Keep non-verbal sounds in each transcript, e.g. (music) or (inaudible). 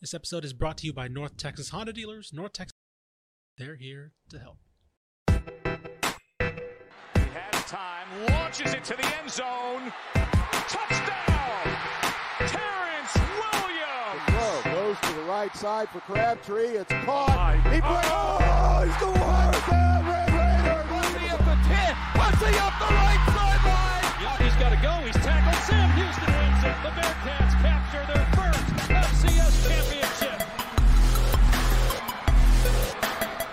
This episode is brought to you by North Texas Honda Dealers. North Texas, they're here to help. He has time, launches it to the end zone. Touchdown! Terrence Williams! Throw goes to the right side for Crabtree. It's caught. He breaks. Oh, he's going hard down. Red Raider. Bunty up the 10. Bunty up the right sideline. Yeah, he's got to go. He's tackled. Sam Houston wins it. The Bearcats capture their first FCS championship.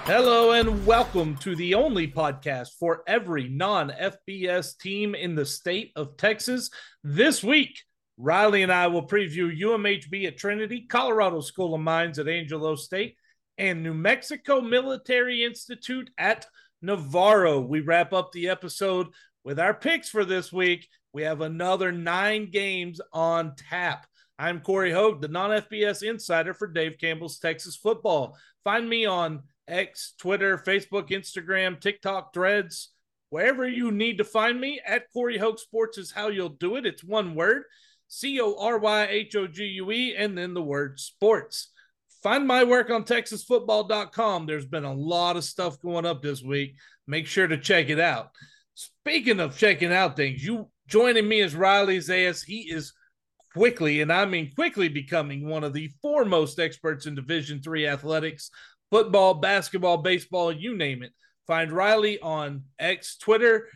Hello and welcome to the only podcast for every non FBS team in the state of Texas. This week, Riley and I will preview UMHB at Trinity, Colorado School of Mines at Angelo State, and New Mexico Military Institute at Navarro. We wrap up the episode with our picks for this week. We have another nine games on tap. I'm Cory Hogue, the non FBS insider for Dave Campbell's Texas football. Find me on X, Twitter, Facebook, Instagram, TikTok, Threads, wherever you need to find me. At Cory Hogue Sports is how you'll do it. It's one word C O R Y H O G U E, and then the word sports. Find my work on TexasFootball.com. There's been a lot of stuff going up this week. Make sure to check it out. Speaking of checking out things, you joining me as Riley Zayas. He is quickly, and I mean quickly, becoming one of the foremost experts in Division Three athletics football, basketball, baseball, you name it. Find Riley on X, Twitter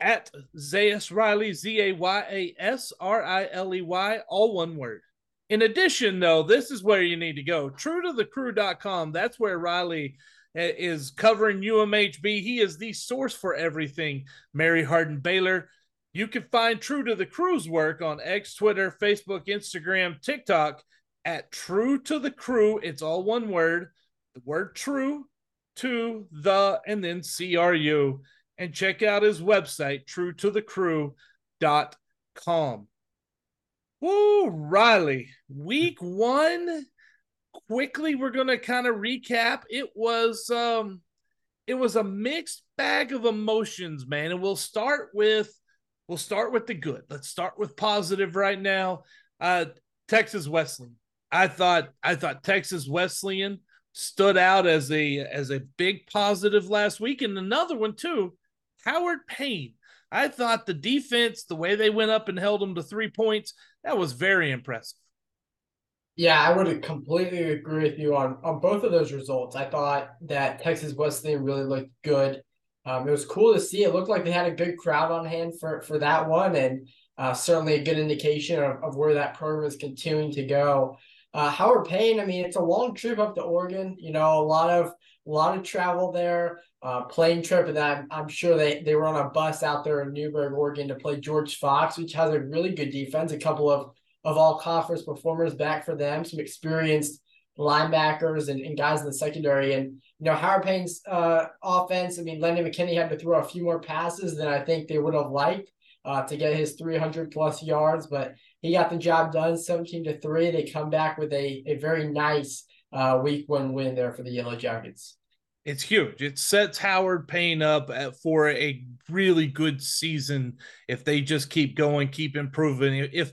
at Zayas Riley, Z A Y A S R I L E Y, all one word. In addition, though, this is where you need to go. True to the cru.com. That's where Riley eh, is covering UMHB. He is the source for everything Mary Hardin Baylor. You can find True to the Cru's work on X, Twitter, Facebook, Instagram, TikTok at True to the Cru. It's all one word the word true to the and then CRU and check out his website, true to the cru.com. Woo, Riley, week one. Quickly, we're gonna kind of recap. It was um it was a mixed bag of emotions, man. And we'll start with we'll start with the good. Let's start with positive right now. Uh Texas Wesleyan. I thought I thought Texas Wesleyan stood out as a as a big positive last week, and another one too. Howard Payne. I thought the defense, the way they went up and held them to three points, that was very impressive. Yeah, I would completely agree with you on on both of those results. I thought that Texas Wesleyan really looked good. Um, it was cool to see. It looked like they had a good crowd on hand for for that one, and uh, certainly a good indication of, of where that program is continuing to go. Uh, Howard Payne, I mean, it's a long trip up to Oregon. You know, a lot of a lot of travel there, uh, plane trip, and I'm, I'm sure they they were on a bus out there in Newberg, Oregon, to play George Fox, which has a really good defense. A couple of of all conference performers back for them, some experienced linebackers and, and guys in the secondary. And you know, Howard Payne's uh, offense. I mean, Lenny McKinney had to throw a few more passes than I think they would have liked uh, to get his 300 plus yards, but he got the job done 17 to 3 they come back with a, a very nice uh, week one win there for the yellow jackets. It's huge. It sets howard payne up at, for a really good season if they just keep going keep improving. If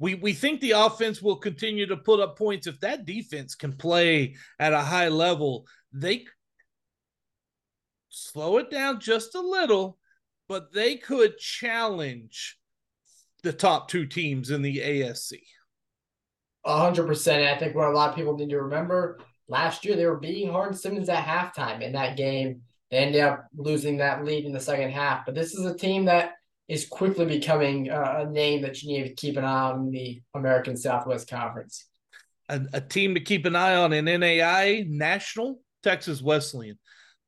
we, we think the offense will continue to put up points if that defense can play at a high level they slow it down just a little but they could challenge the top two teams in the ASC. hundred percent. I think what a lot of people need to remember last year they were beating Hardin Simmons at halftime in that game. They ended up losing that lead in the second half. But this is a team that is quickly becoming a, a name that you need to keep an eye on in the American Southwest Conference. A, a team to keep an eye on in NAIA National Texas Wesleyan.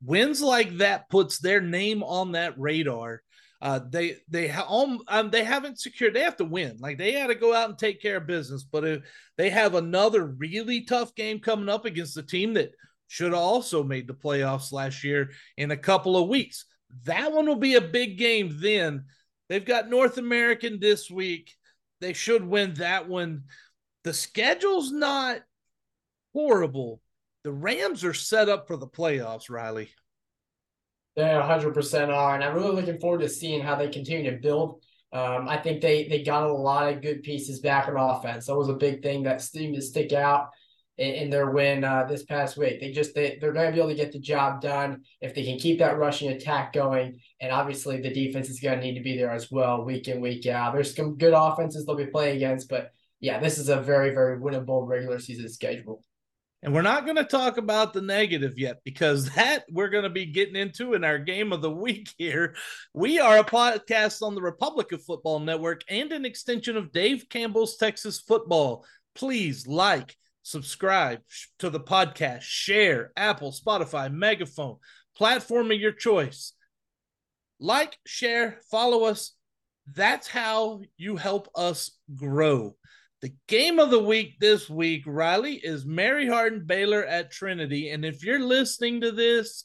Wins like that puts their name on that radar uh, they they ha- um, they haven't secured. They have to win. Like they had to go out and take care of business. But if they have another really tough game coming up against the team that should have also made the playoffs last year in a couple of weeks. That one will be a big game. Then they've got North American this week. They should win that one. The schedule's not horrible. The Rams are set up for the playoffs, Riley. They 100% are. And I'm really looking forward to seeing how they continue to build. Um, I think they they got a lot of good pieces back on offense. That was a big thing that seemed to stick out. in, in their win uh, this past week. They just they, they're going to be able to get the job done if they can keep that rushing attack going. And obviously, the defense is going to need to be there as well, week in week out. There's some good offenses they'll be playing against, but yeah, this is a very very winnable regular season schedule. And we're not going to talk about the negative yet because (laughs) that we're going to be getting into in our game of the week here. We are a podcast on the Republic of Football Network and an extension of Dave Campbell's Texas Football. Please like, subscribe to the podcast, share Apple, Spotify, Megaphone, platform of your choice. Like, share, follow us. That's how you help us grow. The game of the week this week, Riley, is Mary Hardin Baylor at Trinity. And if you're listening to this,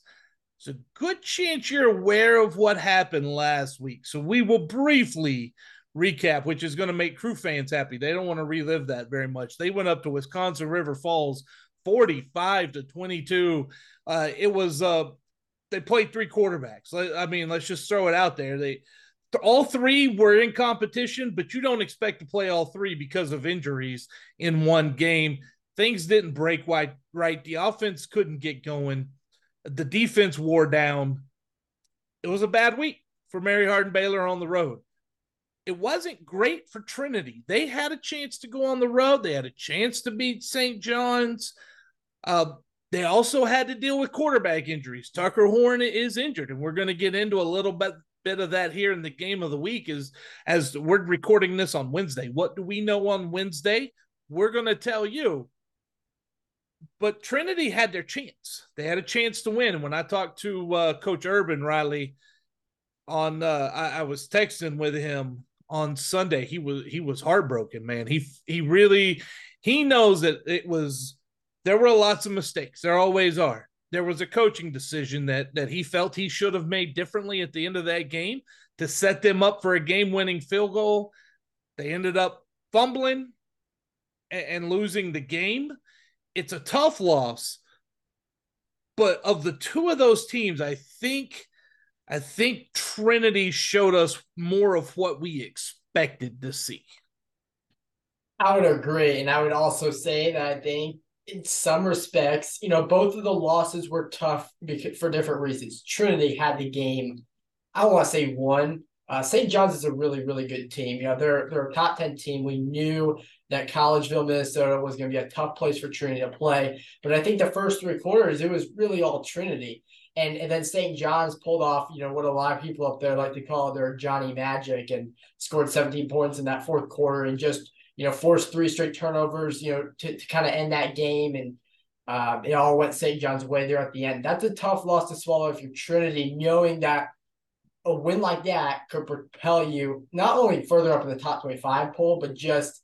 it's a good chance you're aware of what happened last week. So we will briefly recap, which is going to make Cru fans happy. They don't want to relive that very much. They went up to Wisconsin River Falls 45 to 22. Uh, it was uh they played three quarterbacks. I mean, let's just throw it out there. They all three were in competition, but you don't expect to play all three because of injuries in one game. Things didn't break right. The offense couldn't get going. The defense wore down. It was a bad week for Mary Hardin Baylor on the road. It wasn't great for Trinity. They had a chance to go on the road. They had a chance to beat St. John's. Uh, they also had to deal with quarterback injuries. Tucker Horn is injured, and we're going to get into a little bit bit of that here in the game of the week is as we're recording this on Wednesday. What do we know on Wednesday? We're going to tell you. But Trinity had their chance. They had a chance to win. And when I talked to uh, Coach Urban Riley on, uh, I, I was texting with him on Sunday. He was he was heartbroken, man. He he really he knows that it was there were lots of mistakes. There always are there was a coaching decision that that he felt he should have made differently at the end of that game to set them up for a game-winning field goal. They ended up fumbling and, and losing the game. It's a tough loss, but of the two of those teams, I think I think Trinity showed us more of what we expected to see. I would agree, and I would also say that I think in some respects, you know, both of the losses were tough because, for different reasons. Trinity had the game. I want to say one. Uh, St. John's is a really, really good team. You know, they're they're a top ten team. We knew that Collegeville, Minnesota, was going to be a tough place for Trinity to play. But I think the first three quarters, it was really all Trinity. And and then St. John's pulled off, you know, what a lot of people up there like to call their Johnny Magic and scored 17 points in that fourth quarter and just you know, forced three straight turnovers, you know, to, to kind of end that game. And uh, it all went St. John's way there at the end. That's a tough loss to swallow if you're Trinity, knowing that a win like that could propel you not only further up in the top 25 poll, but just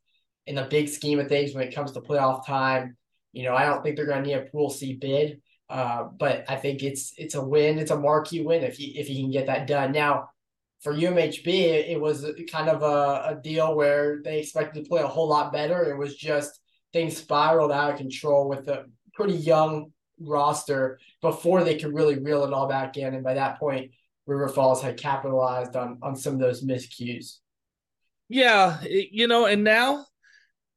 in the big scheme of things when it comes to playoff time. You know, I don't think they're going to need a Pool C bid, uh, but I think it's it's a win. It's a marquee win if you if you can get that done. Now, for UMHB, it, was kind of a, a deal where they expected to play a whole lot better. It was just things spiraled out of control with a pretty young roster before they could really reel it all back in. And by that point, River Falls had capitalized on on some of those miscues. Yeah, it, you know, and now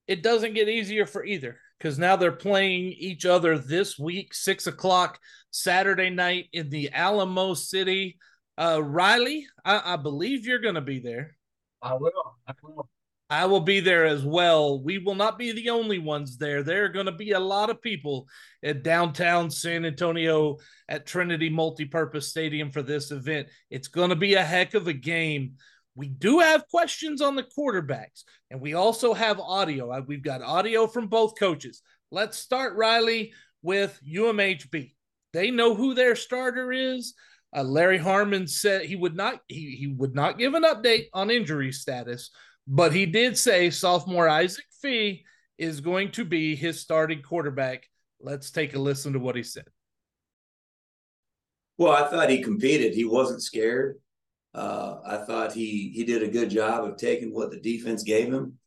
it doesn't get easier for either because now they're playing each other this week, six o'clock Saturday night in the Alamo City uh, Riley, I, I believe you're going to be there. I will. I will. I will be there as well. We will not be the only ones there. There are going to be a lot of people at downtown San Antonio at Trinity Multipurpose Stadium for this event. It's going to be a heck of a game. We do have questions on the quarterbacks, and we also have audio. Uh, we've got audio from both coaches. Let's start, Riley, with UMHB. They know who their starter is. Uh, Larry Harmon said he would not he, he would not give an update on injury status, but he did say sophomore Isaac Fee is going to be his starting quarterback. Let's take a listen to what he said. Well, I thought he competed. He wasn't scared. Uh, I thought he he did a good job of taking what the defense gave him,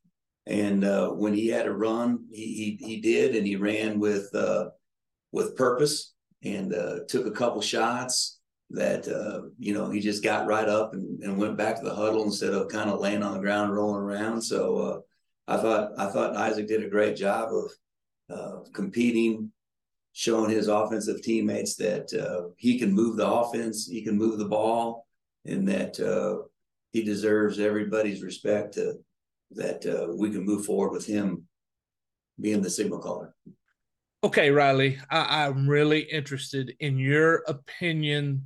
and uh, when he had a run, he he, he did, and he ran with uh, with purpose and uh, took a couple shots that uh, you know he just got right up and, and went back to the huddle instead of kind of laying on the ground rolling around. So uh, I thought I thought Isaac did a great job of uh, competing, showing his offensive teammates that uh, he can move the offense, he can move the ball, and that uh, he deserves everybody's respect to, that uh, we can move forward with him being the signal caller. Okay, Riley, I, I'm really interested in your opinion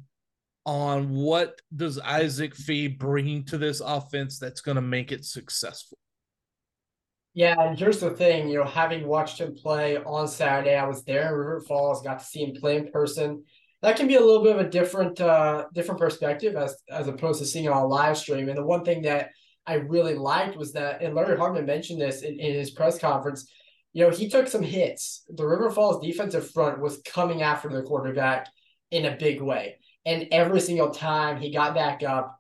on what does Isaac Fee bring to this offense that's going to make it successful. Yeah, and here's the thing, you know, having watched him play on Saturday, I was there in River Falls, got to see him play in person. That can be a little bit of a different uh different perspective as as opposed to seeing it on live stream. And the one thing that I really liked was that, and Larry Harmon mentioned this in, in his press conference, you know, he took some hits. The River Falls defensive front was coming after the quarterback in a big way. And every single time he got back up,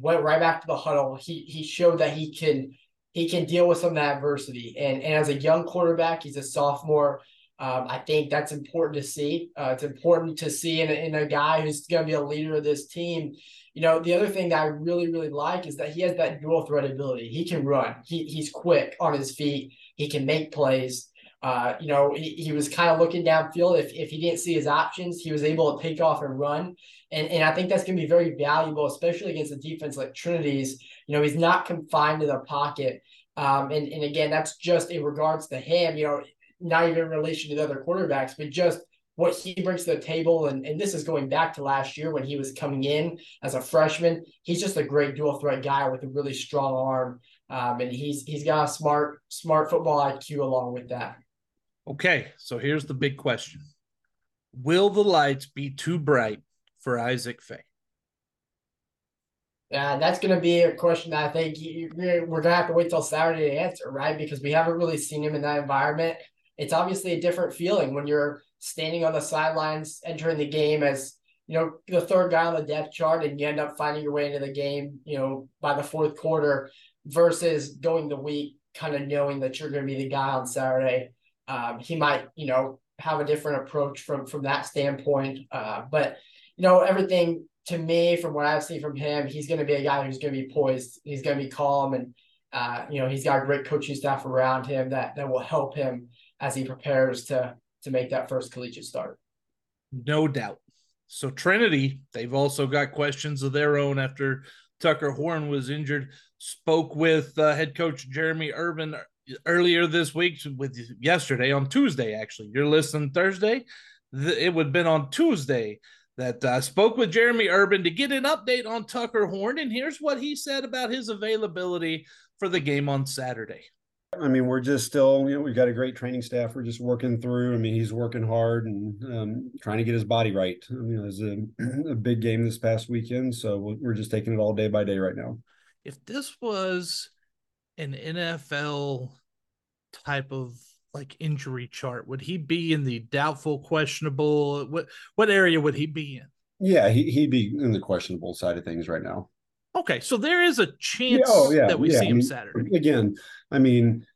went right back to the huddle, he he showed that he can he can deal with some of that adversity. And, and as a young quarterback, he's a sophomore. Um, I think that's important to see. Uh, it's important to see in a, in a guy who's going to be a leader of this team. You know, the other thing that I really, really like is that he has that dual threat ability. He can run. He, he's quick on his feet. He can make plays. Uh, you know, he, he was kind of looking downfield. If, if he didn't see his options, he was able to take off and run. And, and I think that's going to be very valuable, especially against a defense like Trinity's. You know, he's not confined to the pocket. Um, and, and again, that's just in regards to him, you know, not even in relation to the other quarterbacks, but just what he brings to the table. And, and this is going back to last year when he was coming in as a freshman. He's just a great dual threat guy with a really strong arm. Um, and he's he's got a smart, smart football IQ along with that. Okay, so here's the big question. Will the lights be too bright for Isaac Fee? Yeah, uh, that's going to be a question that I think we're going to have to wait till Saturday to answer, right? Because we haven't really seen him in that environment. It's obviously a different feeling when you're standing on the sidelines, entering the game as you know the third guy on the depth chart, and you end up finding your way into the game, you know, by the fourth quarter, versus going the week kind of knowing that you're going to be the guy on Saturday. Um, he might, you know, have a different approach from from that standpoint. Uh, but you know, everything to me, from what I've seen from him, he's going to be a guy who's going to be poised. He's going to be calm, and uh, you know, he's got great coaching staff around him that that will help him as he prepares to to make that first collegiate start. No doubt. So Trinity, they've also got questions of their own after Tucker Horn was injured. Spoke with uh, head coach Jeremy Urban earlier this week, with yesterday on Tuesday. Actually, you're listening Thursday. It would have been on Tuesday that uh, spoke with Jeremy Urban to get an update on Tucker Horn, and here's what he said about his availability for the game on Saturday. I mean, we're just still, you know, we've got a great training staff. We're just working through. I mean, he's working hard and um, trying to get his body right. I mean, it was a, (clears throat) a big game this past weekend, so we're just taking it all day by day right now. If this was an NFL type of like injury chart, would he be in the doubtful, questionable? What what area would he be in? Yeah, he, he'd be in the questionable side of things right now. Okay, so there is a chance yeah, oh, yeah, that we yeah. see him I mean, Saturday. Again, I mean,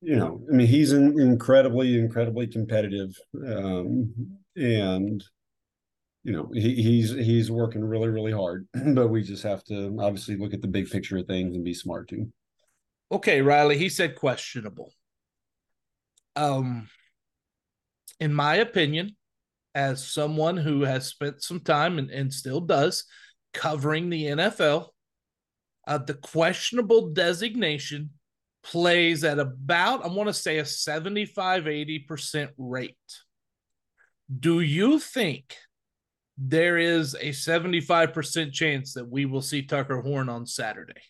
you know, I mean, he's an incredibly, incredibly competitive, um, and you know, he, he's he's working really, really hard. (clears throat) But we just have to obviously look at the big picture of things and be smart too. Okay, Riley, he said questionable. Um, in my opinion, as someone who has spent some time and, and still does covering the NFL, uh, the questionable designation plays at about, I want to say, a 75 80% rate. Do you think there is a 75% chance that we will see Tucker Horn on Saturday?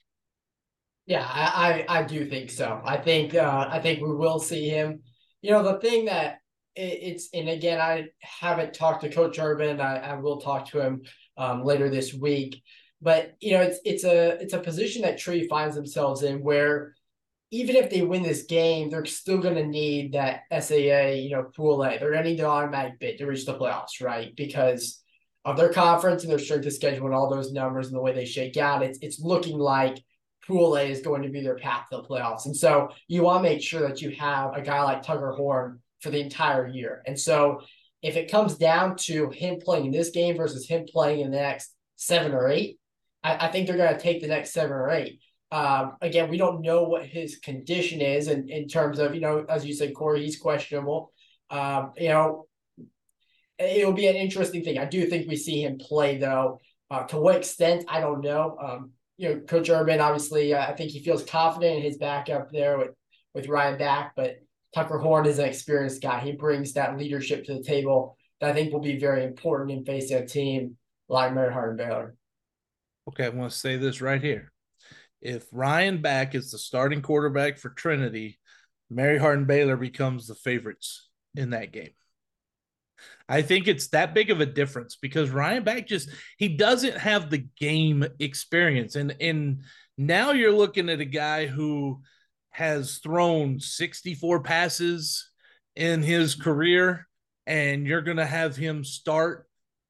Yeah, I, I, I do think so. I think uh, I think we will see him. You know, the thing that it, it's and again, I haven't talked to Coach Urban. I, I will talk to him um, later this week. But you know, it's it's a it's a position that Tree finds themselves in where even if they win this game, they're still going to need that SAA, you know, pool A. They're going to need the automatic bid to reach the playoffs, right? Because of their conference and their strength of schedule and all those numbers and the way they shake out, it's it's looking like Pool A is going to be their path to the playoffs. And so you want to make sure that you have a guy like Tucker Horn for the entire year. And so if it comes down to him playing in this game versus him playing in the next seven or eight, I, I think they're going to take the next seven or eight. Um, again, we don't know what his condition is in, in terms of, you know, as you said, Corey, he's questionable. Um, you know, it'll be an interesting thing. I do think we see him play though. Uh, to what extent, I don't know. Um, you know, Coach Urban, obviously, uh, I think he feels confident in his backup there with, with Ryan back, but Tucker Horn is an experienced guy. He brings that leadership to the table that I think will be very important in facing a team like Mary Hardin Baylor. Okay, I want to say this right here. If Ryan back is the starting quarterback for Trinity, Mary Hardin Baylor becomes the favorites in that game. I think it's that big of a difference because Ryan Back just he doesn't have the game experience. And and now you're looking at a guy who has thrown 64 passes in his career, and you're gonna have him start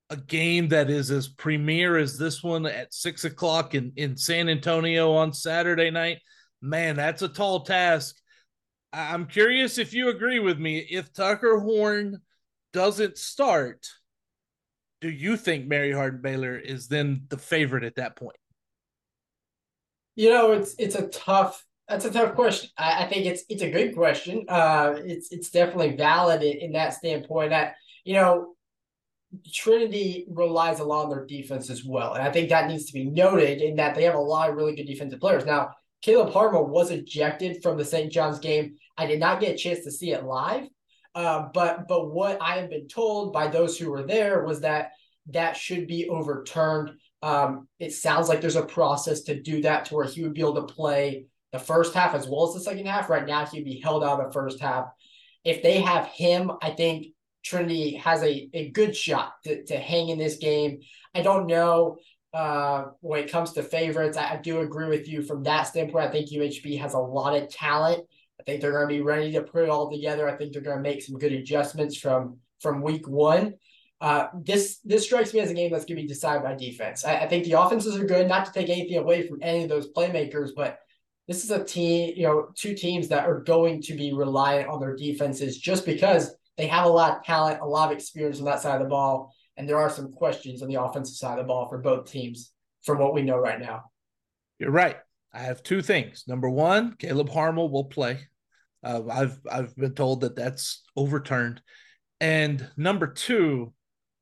a game that is as premier as this one at six o'clock in, in San Antonio on Saturday night. Man, that's a tall task. I'm curious if you agree with me. If Tucker Horn doesn't start, do you think Mary Hardin Baylor is then the favorite at that point? You know, it's it's a tough that's a tough question. I, I think it's it's a good question. Uh, it's it's definitely valid in, in that standpoint. That you know, Trinity relies a lot on their defense as well, and I think that needs to be noted in that they have a lot of really good defensive players. Now, Caleb Harmon was ejected from the St. John's game. I did not get a chance to see it live, uh, but but what I have been told by those who were there was that that should be overturned. Um, it sounds like there's a process to do that to where he would be able to play the first half as well as the second half. Right now, he'd be held out of the first half. If they have him, I think Trinity has a, a good shot to, to hang in this game. I don't know uh, when it comes to favorites. I, I do agree with you from that standpoint. I think UHB has a lot of talent. I think they're going to be ready to put it all together. I think they're going to make some good adjustments from from week one. Uh, this this strikes me as a game that's going to be decided by defense. I, I, think the offenses are good. Not to take anything away from any of those playmakers, but this is a team, you know, two teams that are going to be reliant on their defenses just because they have a lot of talent, a lot of experience on that side of the ball, and there are some questions on the offensive side of the ball for both teams from what we know right now. You're right. I have two things. Number one, Caleb Harmel will play. Uh, I've I've been told that that's overturned. And number two,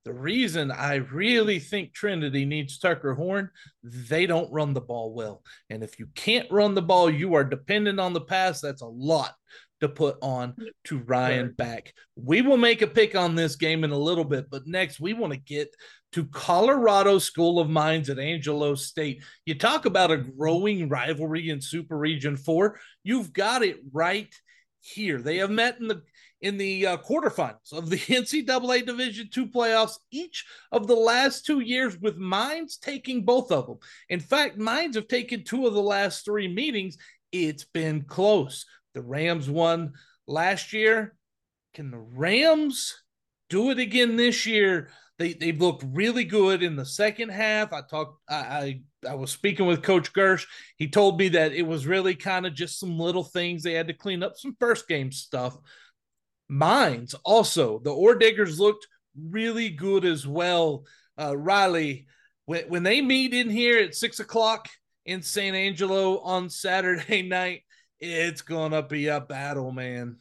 the reason I really think Trinity needs Tucker Horn, they don't run the ball well. And if you can't run the ball, you are dependent on the pass. That's a lot to put on to Ryan back. We will make a pick on this game in a little bit, but next we want to get to Colorado School of Mines at Angelo State. You talk about a growing rivalry in Super Region 4. You've got it right here. They have met in the in the uh, quarterfinals of the (laughs) NCAA Division two playoffs each of the last two years, with Mines taking both of them. In fact, Mines have taken two of the last three meetings. It's been close. The Rams won last year. Can the Rams do it again this year? They they look really good in the second half. I talked I, I I was speaking with Coach Girsch. He told me that it was really kind of just some little things they had to clean up, some first game stuff. Mines also, the Ore Diggers looked really good as well. Uh, Riley, when, when they meet in here at six o'clock in San Angelo on Saturday (laughs) night, it's gonna be a battle, man.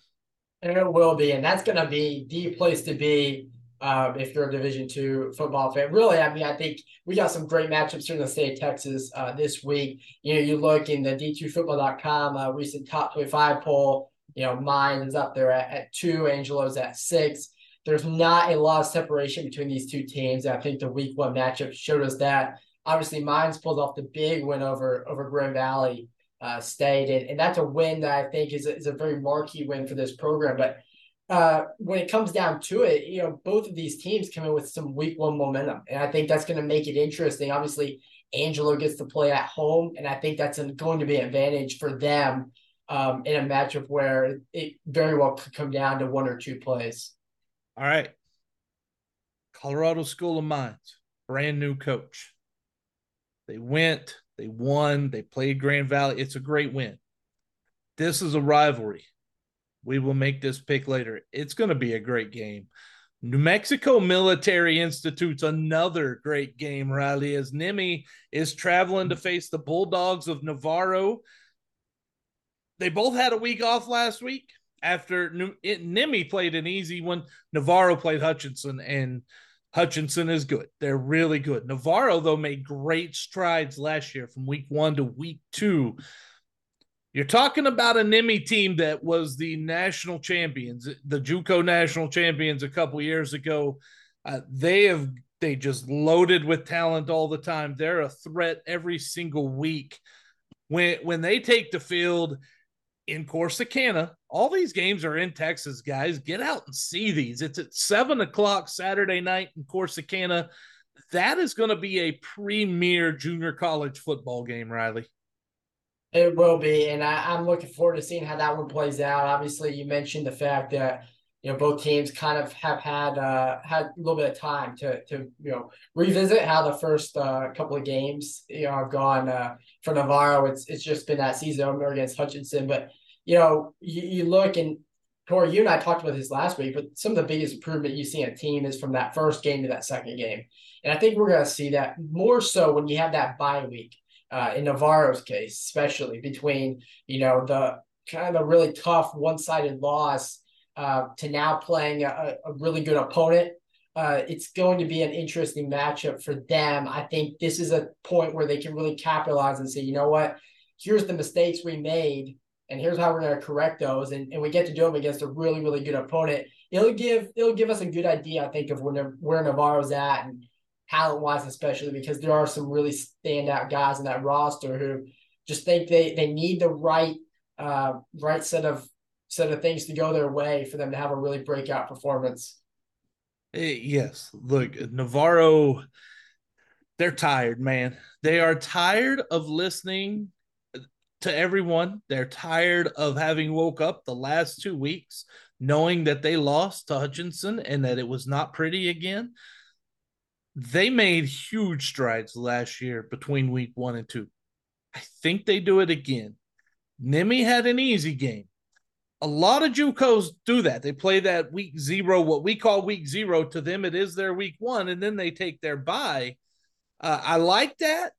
It will be, and that's gonna be the place to be um, if you're a Division two football fan. Really, I mean, I think we got some great matchups here in the state of Texas uh, this week. You know, you look in the D2Football.com uh, recent top 25 poll, you know, mine is up there at, at two, Angelo's at six. There's not a lot of separation between these two teams. I think the week one matchup showed us that. Obviously, Mines pulled off the big win over over Grand Valley uh, State, and, and that's a win that I think is a, is a very marquee win for this program. But uh, when it comes down to it, you know, both of these teams come in with some week one momentum. And I think that's going to make it interesting. Obviously, Angelo gets to play at home, and I think that's going to be an advantage for them um, in a matchup where it very well could come down to one or two plays. All right. Colorado School of Mines, brand new coach. They went, they won, they played Grand Valley. It's a great win. This is a rivalry we will make this pick later. It's going to be a great game. New Mexico Military Institute's another great game, Riley, as Nimi is traveling to face the Bulldogs of Navarro. They both had a week off last week after Nimi played an easy one. Navarro played Hutchinson, and Hutchinson is good. They're really good. Navarro, though, made great strides last year from week one to week two. You're talking about a Nimi team that was the national champions, the JUCO national champions a couple years ago. Uh, they have they just loaded with talent all the time. They're a threat every single week. When when they take the field in Corsicana, all these games are in Texas, guys. Get out and see these. It's at seven o'clock Saturday night in Corsicana. That is going to be a premier junior college football game, Riley. It will be, and I, am looking forward to seeing how that one plays out. Obviously, you mentioned the fact that you know both teams kind of have had uh, had a little bit of time to to you know revisit how the first uh, couple of games you know have gone uh, for Navarro. It's it's just been that season against Hutchinson, but you know you, you look and Tori, you and I talked about this last week, but some of the biggest improvement you see in a team is from that first game to that second game, and I think we're going to see that more so when you have that bye week uh, in Navarro's case, especially between you know the kind of a really tough one-sided loss uh, to now playing a, a really good opponent. Uh, it's going to be an interesting matchup for them. I think this is a point where they can really capitalize and say, you know what, here's the mistakes we made, and here's how we're going to correct those, and, and we get to do them against a really really good opponent. It'll give it'll give us a good idea, I think, of where where Navarro's at and talent wise, especially because there are some really standout guys in that roster who just think they they need the right uh, right set of set of things to go their way for them to have a really breakout performance. Yes, look, Navarro, they're tired, man. They are tired of listening to everyone. They're tired of having woke up the last two weeks knowing that they lost to Hutchinson and that it was not pretty again they made huge strides last year between week one and two. I think they do it again. Nimi had an easy game. A lot of JUCOs do that. They play that week zero, what we call week zero. To them, it is their week one, and then they take their bye. Uh, I like that.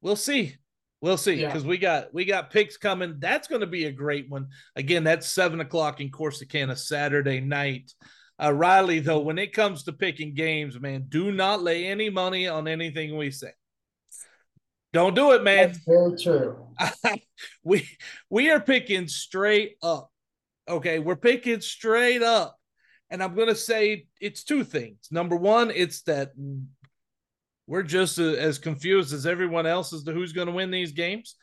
We'll see. We'll see because yeah. we got we got picks coming. That's going to be a great one. Again, that's seven o'clock in Corsicana Saturday night. Uh, Riley, though, when it comes to picking games, man, do not lay any money on anything we say. Don't do it, man. That's very true. (laughs) we we are picking straight up. Okay, we're picking straight up. And I'm going to say it's two things. Number one, it's that we're just as confused as everyone else as to who's going to win these games.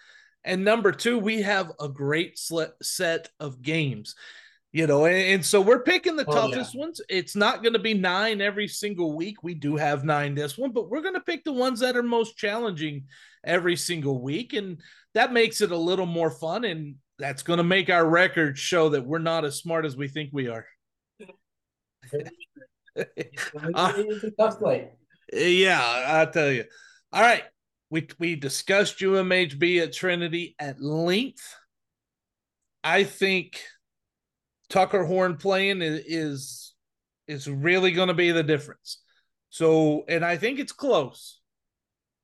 And number two, we have a great set of games you know and, and, so we're picking the oh, toughest yeah. ones. It's not going to be nine every single week. We do have nine this one but we're going to pick the ones that are most challenging every single week and that makes it a little more fun and that's going to make our record show that we're not as smart as we think we are. (laughs) Uh, yeah i tell you. All right. We we discussed umhb at trinity at length. I think Tucker Horn playing is is really going to be the difference. So, and I think it's close.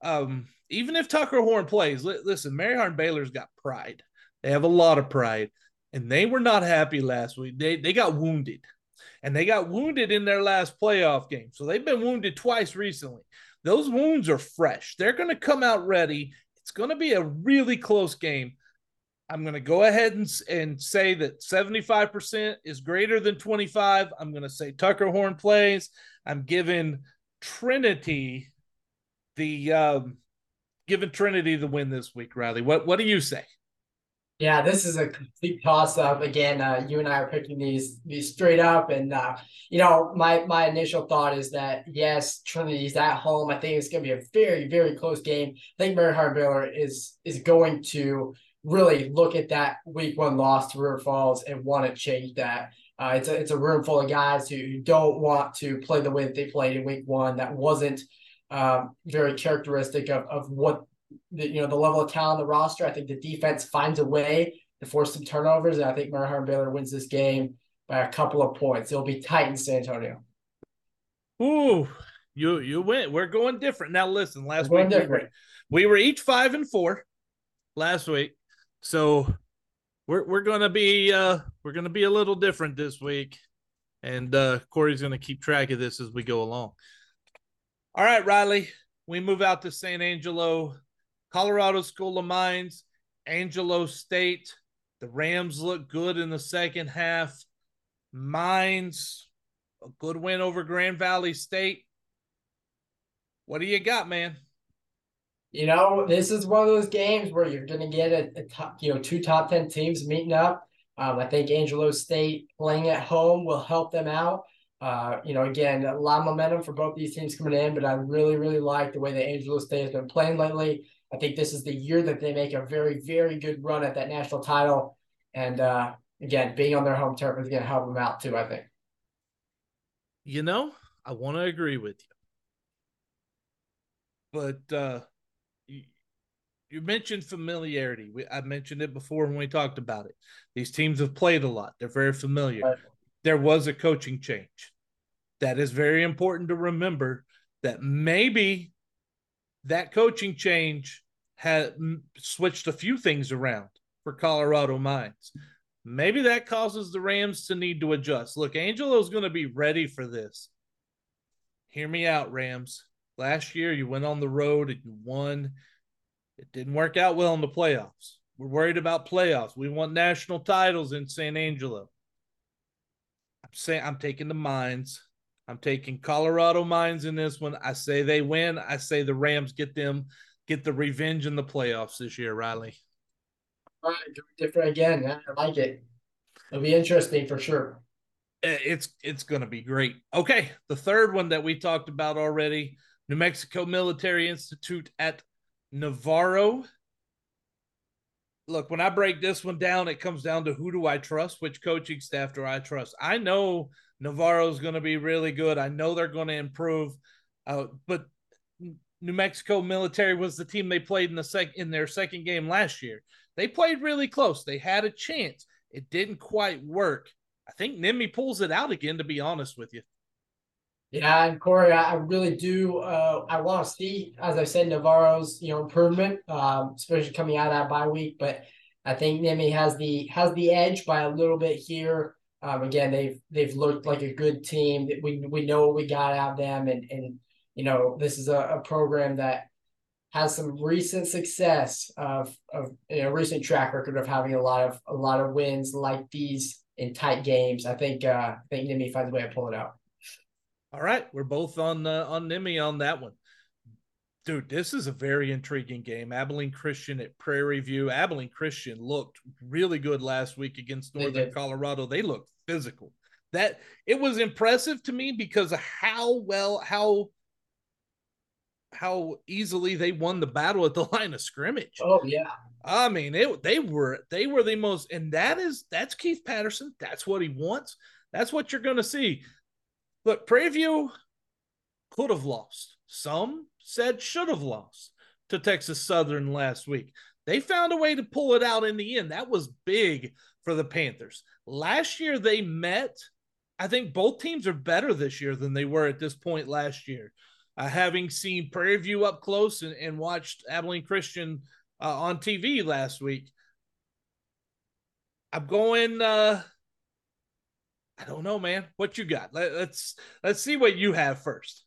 Um, even if Tucker Horn plays, li- listen, Mary Hardin Baylor's got pride. They have a lot of pride, and they were not happy last week. They they got wounded, and they got wounded in their last playoff game. So they've been wounded twice recently. Those wounds are fresh. They're going to come out ready. It's going to be a really close game. I'm going to go ahead and, and say that 75% is greater than 25. I'm going to say Tucker Horn plays. I'm giving Trinity the um, giving Trinity the win this week, Riley. What what do you say? Yeah, this is a complete toss up. Again, uh, you and I are picking these these straight up, and uh, you know, my my initial thought is that yes, Trinity's at home. I think it's going to be a very very close game. I think Mary Hardin Baylor is is going to really look at that week one loss to River Falls and want to change that. Uh, it's a it's a room full of guys who don't want to play the way that they played in week one. That wasn't um, very characteristic of of what the, you know the level of talent on the roster. I think the defense finds a way to force some turnovers, and I think Hardin Baylor wins this game by a couple of points. It'll be tight in San Antonio. Ooh, you you win. We're going different now. Listen, last week we were, we were each five and four last week, so we're we're gonna be uh we're gonna be a little different this week, and uh Corey's gonna keep track of this as we go along. All right, Riley, we move out to San Angelo, Colorado School of Mines, Angelo State. The Rams look good in the second half. Mines, a good win over Grand Valley State. What do you got, man? You know, this is one of those games where you're going to get a, a, top, you know, two top 10 teams meeting up. Um, I think Angelo State playing at home will help them out. Uh, you know, again, a lot of momentum for both these teams coming in, but I really, really like the way that Angelo State has been playing lately. I think this is the year that they make a very, very good run at that national title. And uh, again, being on their home turf is going to help them out too, I think. You know, I want to agree with you. But uh, you mentioned familiarity. We, I mentioned it before when we talked about it. These teams have played a lot, they're very familiar. Right. There was a coaching change. That is very important to remember that maybe that coaching change had switched a few things around for Colorado Mines. Maybe that causes the Rams to need to adjust. Look, Angelo's going to be ready for this. Hear me out, Rams. Last year, you went on the road and you won. It didn't work out well in the playoffs. We're worried about playoffs. We want national titles in San Angelo. I'm saying I'm taking the Mines. I'm taking Colorado Mines in this one. I say they win. I say the Rams get them get the revenge in the playoffs this year, Riley. All right, do it different again. I like it. It'll be interesting for sure. Eh, it's it's going to be great. Okay, the third one that we talked about already, New Mexico Military Institute at Navarro. Look, when I break this one down, it comes down to who do I trust? Which coaching staff do I trust? I know Navarro is going to be really good. I know they're going to improve, uh, but New Mexico Military was the team they played in the sec in their second game last year. They played really close. They had a chance. It didn't quite work. I think Nimmie pulls it out again, to be honest with you. Yeah, and Corey, I really do. Uh, I want to see, as I said, Navarro's you know improvement, um, especially coming out of that bye week. But I think Nimmie has the has the edge by a little bit here. Um, again, they've they've looked like a good team. We we know what we got out of them, and and you know this is a, a program that has some recent success of of you know, recent track record of having a lot of a lot of wins like these in tight games. I think uh, I think Nimmie finds a way to pull it out. All right, we're both on uh, on Nimmie on that one. Dude, this is a very intriguing game. Abilene Christian at Prairie View. Abilene Christian looked really good last week against Northern Colorado. They looked physical. That it was impressive to me because of how well how how easily they won the battle at the (laughs) line of scrimmage. Oh yeah. I mean, it, they were they were the most, and that is that's Keith Patterson. That's what he wants. That's what you're going to see. But Prairie View could have lost. Some said should have lost to Texas Southern last week. They found a way to pull it out in the end. That was big for the Panthers. Last year they met. I think both teams are better this year than they were at this point last year uh, having seen Prairie View up close and, and watched Abilene Christian uh, on TV last week. I'm going. Uh, I don't know, man. What you got? Let, us let's see what you have first.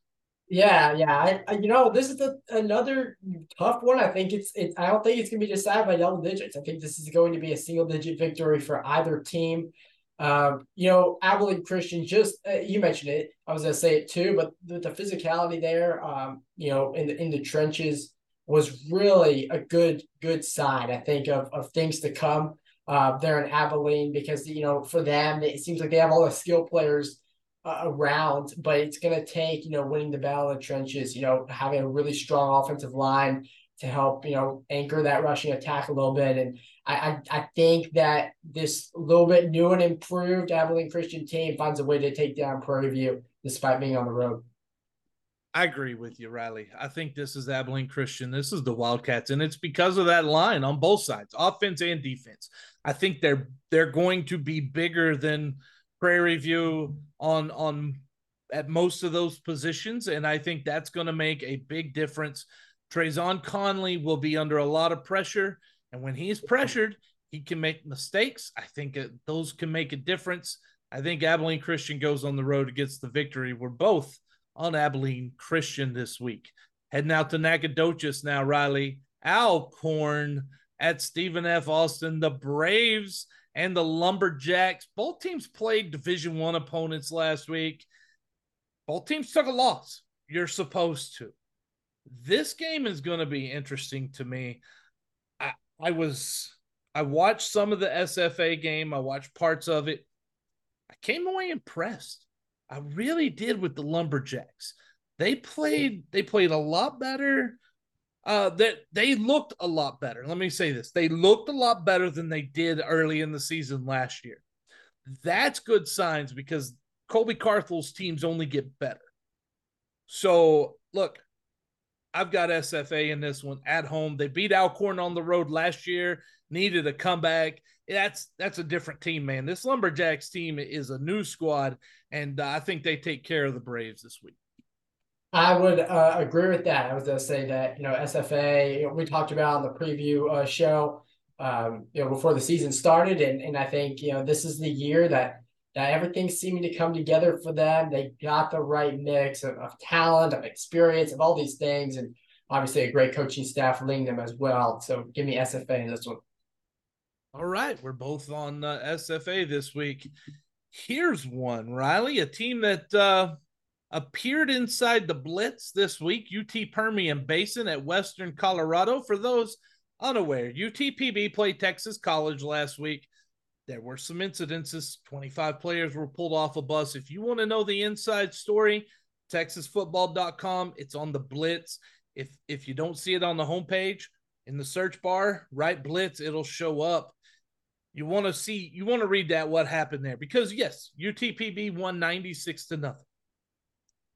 Yeah, yeah. I, I you know this is a, another tough one. I think it's it. I don't think it's gonna be decided by double digits. I think this is going to be a single digit victory for either team. Um, you know, Abilene Christian, just uh, you mentioned it. I was gonna say it too, but the, the physicality there, um, you know, in the in the trenches was really a good good sign. I think of of things to come uh, there in Abilene because you know for them it seems like they have all the skill players uh, around, but it's gonna take you know winning the battle of the trenches. You know, having a really strong offensive line to help you know anchor that rushing attack a little bit and I, I, I think that this little bit new and improved Abilene Christian team finds a way to take down Prairie View despite being on the road. I agree with you, Riley. I think this is Abilene Christian. This is the Wildcats, and it's because of that line on both sides, offense and defense. I think they're they're going to be bigger than Prairie View on on at most of those positions, and I think that's going to make a big difference. Trazon Connley will be under a lot of pressure, and when he's pressured, he can make mistakes. I think those can make a difference. I think Abilene Christian goes on the road to gets the victory. We're both on Abilene Christian this week. Heading out to Nacogdoches now, Riley. Alcorn at Stephen F. Austin. The Braves and the Lumberjacks. Both teams played Division One opponents last week. Both teams took a loss. You're supposed to. This game is going to be interesting to me. I, I was I watched some of the SFA game. I watched parts of it. I came away impressed. I really did with the Lumberjacks. They played they played a lot better. Uh that they, looked a lot better. Let me say this. They looked a lot better than they did early in the season last year. That's good signs because Colby Carthel's teams only get better. So, look, I've got SFA in this one at home. They beat Alcorn on the road last year, needed a comeback. That's that's a different team, man. This Lumberjacks team is a new squad, and uh, I think they take care of the Braves this week. I would uh, agree with that. I was going to say that you know SFA you know, we talked about on the preview uh, show, um, you know before the season started, and and I think you know this is the year that that everything's seeming to come together for them. They got the right mix of, of talent, of experience, of all these things, and obviously a great coaching staff leading them as well. So give me SFA in this one. All right, we're both on uh, SFA this week. Here's one, Riley, a team that uh, appeared inside the Blitz this week. UT Permian Basin at Western Colorado. For those unaware, UTPB played Texas College last week there were some incidences. 25 players were pulled off a bus. If you want to know the inside story, texasfootball.com. It's on the Blitz. If if you don't see it on the homepage in the search bar, right Blitz, it'll show up. You want to see, you want to read that what happened there because yes, UTPB won 96 to nothing,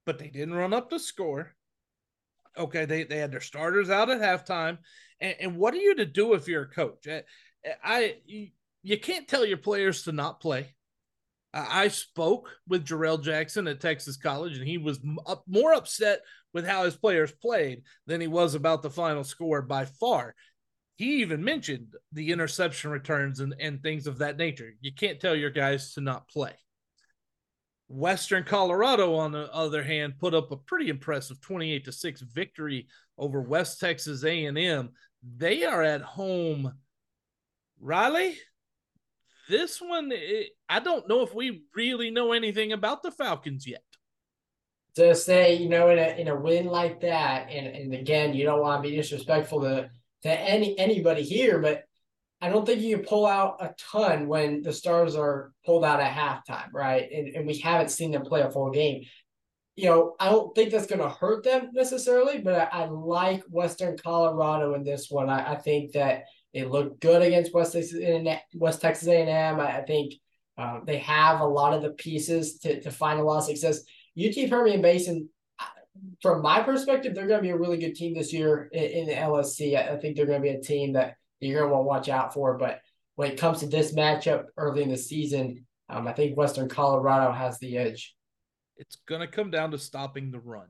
but they didn't run up the score. Okay, they they had their starters out at halftime, and, and what are you to do if you're a coach? I, I you can't tell your players to not play. I spoke with Jarrell Jackson at Texas College, and he was up, more upset with how his players played than he was about the final score by far. He even mentioned the interception returns and, and things of that nature. You can't tell your guys to not play. Western Colorado, on the other hand, put up a pretty impressive 28 to 6 victory over West Texas A&M. They are at home. Riley, this one, it, I don't know if we really know anything about the Falcons yet. To say, you know, in a in a win like that, and and again, you don't want to be disrespectful to to any anybody here, but I don't think you can pull out a ton when the stars are pulled out at halftime, right? And and we haven't seen them play a full game. You know, I don't think that's going to hurt them necessarily, but I, I, like Western Colorado in this one. I, I think that they look good against West Texas West Texas A&M. I think um, they have a lot of the pieces to, to find a lot of success. UT Permian Basin, from my perspective, they're going to be a really good team this year in, in the LSC. I, I think they're going to be a team that you're going to want to watch out for. But when it comes to this matchup early in the season, um, I think Western Colorado has the edge. It's going to come down to stopping the run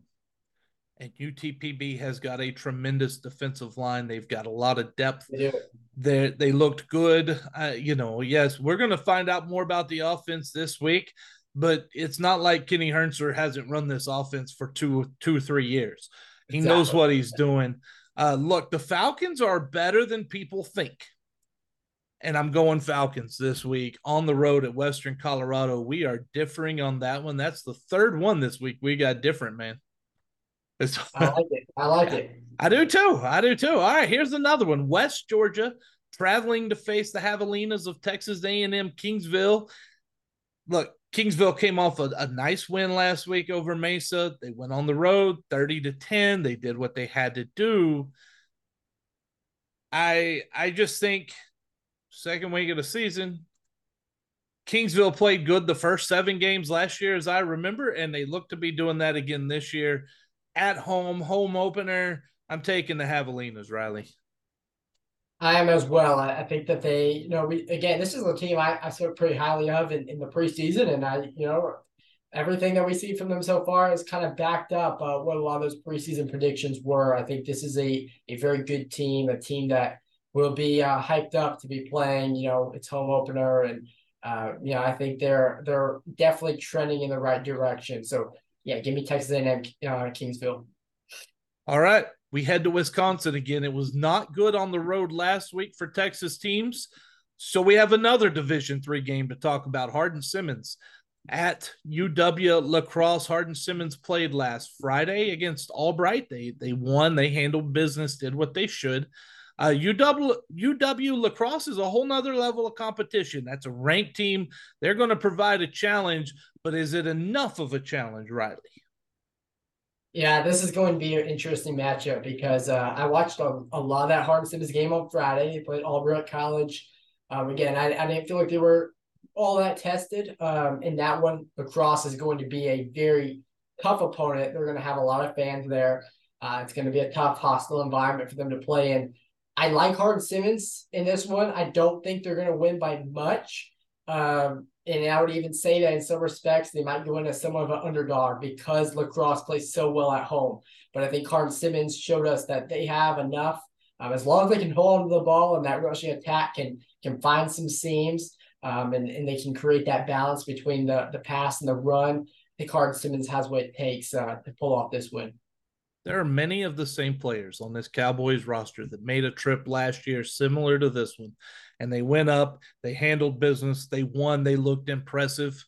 and UTPB has got a tremendous defensive line. They've got a lot of depth. Yeah. They they looked good. Uh, you know, yes, we're going to find out more about the offense this week, but it's not like Kenny Hernser hasn't run this offense for two two or three years. He exactly. knows what he's doing. Uh, look, the Falcons are better than people think. And I'm going Falcons this week on the road at Western Colorado. We are differing on that one. That's the third one this week. We got different, man. (laughs) I like it. I like it. I do too. I do too. All right, here's another one. West Georgia traveling to face the Javelinas of Texas A&M Kingsville. Look, Kingsville came off a, a, nice win last week over Mesa. They went on the road 30 to 10. They did what they had to do. I I just think second week of the season, Kingsville played good the first seven games last year, as I remember, and they look to be doing that again this year at home, home opener. I'm taking the Javelinas, Riley. I am as well. I, I, think that they, you know, we again, this is a team I, I spoke pretty highly of in, in the preseason, and I, you know, everything that we see from them so far is kind of backed up uh, what a lot of those preseason predictions were. I think this is a a very good team, a team that will be uh, hyped up to be playing, you know, its home opener, and uh, you know, I think they're they're definitely trending in the right direction. So yeah, give me Texas A&M, uh, Kingsville. All right we head to Wisconsin again. It was not good on the road last week for Texas teams. So we have another Division three game to talk about. Hardin Simmons at UW La Crosse. Hardin Simmons played last Friday against Albright. They they won. They handled business. Did what they should. Uh, UW UW La Crosse is a whole nother level of competition. That's a ranked team. They're going to provide a challenge, but is it enough of a challenge, Riley? Yeah, this is going to be an interesting matchup because uh, I watched a, a lot of that Hardin Simmons game on Friday. They played Albright College. Um, again, I, I didn't feel like they were all that tested. Um, and that one, La Crosse is going to be a very tough opponent. They're going to have a lot of fans there. Uh, it's going to be a tough, hostile environment for them to play in. I like Hardin Simmons in this one. I don't think they're going to win by much. Um, and I would even say that in some respects, they might go in as somewhat of an underdog because La Crosse plays so well at home. But I think Hardin Simmons showed us that they have enough. Um, as long as they can hold onto the ball and that rushing attack can can find some seams um, and, and they can create that balance between the, the pass and the run, I think Simmons has what it takes uh, to pull off this win. There are many of the same players on this Cowboys roster that made a trip last year similar to this one and they went up, they handled business, they won, they looked impressive.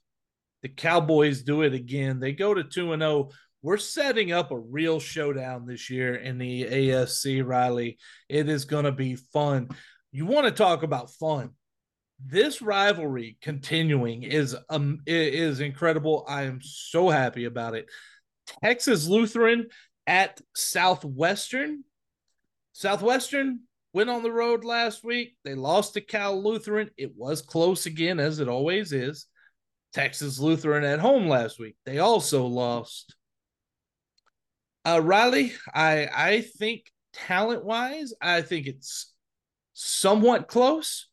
The Cowboys do it again. They go to 2 and 0. We're setting up a real showdown this year in the ASC, Riley. It is going to be fun. You want to talk about fun. This rivalry continuing is um is incredible. I am so happy about it. Texas Lutheran at Southwestern. Southwestern went on the road last week. They lost to Cal Lutheran. It was close again, as it always is. Texas Lutheran at home last week. They also lost. Uh, Riley, I I think talent wise, I think it's somewhat close.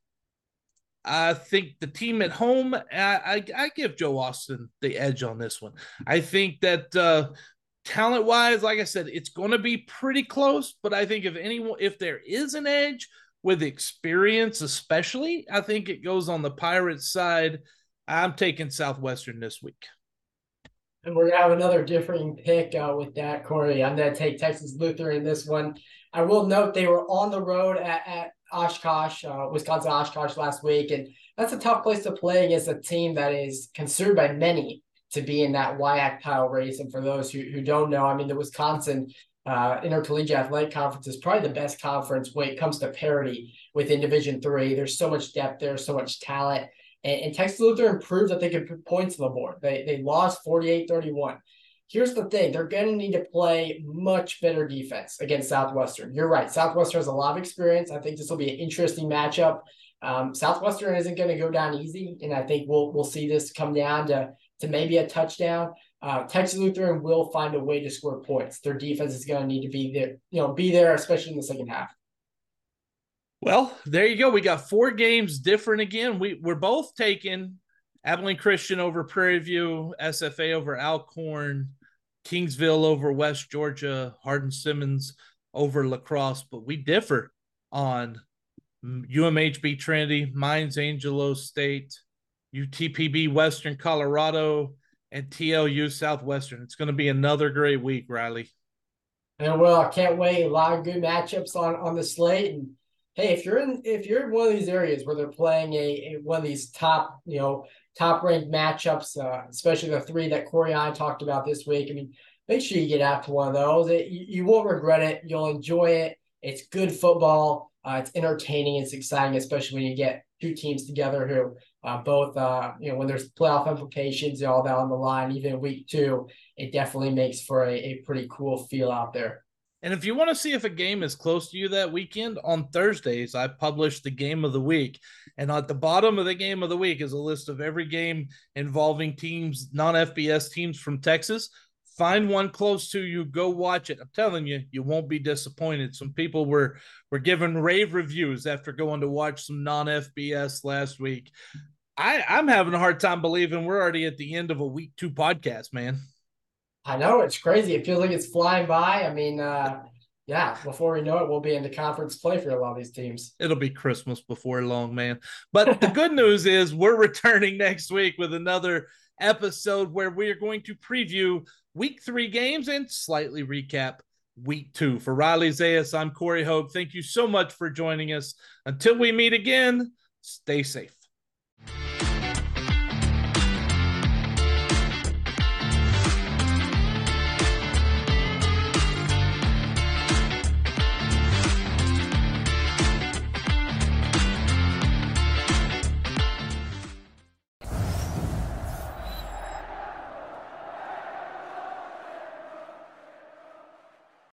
I think the team at home, I, I, I give Joe Austin the edge on this one. I think that uh, talent wise, like I said, it's going to be pretty close. But I think if anyone, if there is an edge with experience, especially, I think it goes on the Pirates side. I'm taking Southwestern this week. And we're gonna have another differing pick uh, with that, Cory. I'm gonna take Texas Lutheran in this one. I will note they were on the road at, at Oshkosh, uh, Wisconsin Oshkosh last week, and that's a tough place to play against a team that is considered by many to be in that WIAC title race. And for those who, who don't know, I mean, the Wisconsin uh, Intercollegiate Athletic Conference is probably the best conference when it comes to parity within Division Three. There's so much depth there, so much talent. And, and Texas Lutheran proved that they could put points on the board. They, they lost 48 31. Here's the thing they're going to need to play much better defense against Southwestern. You're right. Southwestern has a lot of experience. I think this will be an interesting matchup. Um, Southwestern isn't going to go down easy, and I think we'll we'll see this come down to to maybe a touchdown. Uh, Texas Lutheran will find a way to score points. Their defense is going to need to be there, you know, be there, especially in the second half. Well, there you go. We got four games different again. We we're both taking Abilene Christian over Prairie View, SFA over Alcorn, Kingsville over West Georgia, Hardin Simmons over La Crosse, but we differ on UMHB Trinity, Mines Angelo State, UTPB Western Colorado, and TLU Southwestern. It's going to be another great week, Riley. And well, I can't wait. A lot of good matchups on on the slate. And hey, if you're in if you're in one of these areas where they're playing a, a one of these top, you know, top ranked matchups, uh, especially the three that Cory and I talked about this week. I mean, make sure you get out to one of those. It, you, you won't regret it. You'll enjoy it. It's good football. Uh, it's entertaining. It's exciting, especially when you get two teams together who uh, both, uh, you know, when there's playoff implications and all that on the line, even week two, it definitely makes for a, a pretty cool feel out there. And if you want to see if a game is close to you that weekend, on Thursdays, I publish the game of the week. And at the bottom of the game of the week is a list of every game involving teams, non FBS teams from Texas. Find one close to you. Go watch it. I'm telling you, you won't be disappointed. Some people were were giving rave reviews after going to watch some non FBS last week. I, I'm having a hard time believing we're already at the end of a week two podcast, man. I know it's crazy. It feels like it's flying by. I mean, uh, yeah, before we know it, we'll be into conference play for a lot of these teams. It'll be Christmas before long, man. But the good (laughs) news is we're returning next week with another episode where we are going to preview week three games and slightly recap week two. For Riley Zayas, I'm Cory Hogue. Thank you so much for joining us. Until we meet again, stay safe.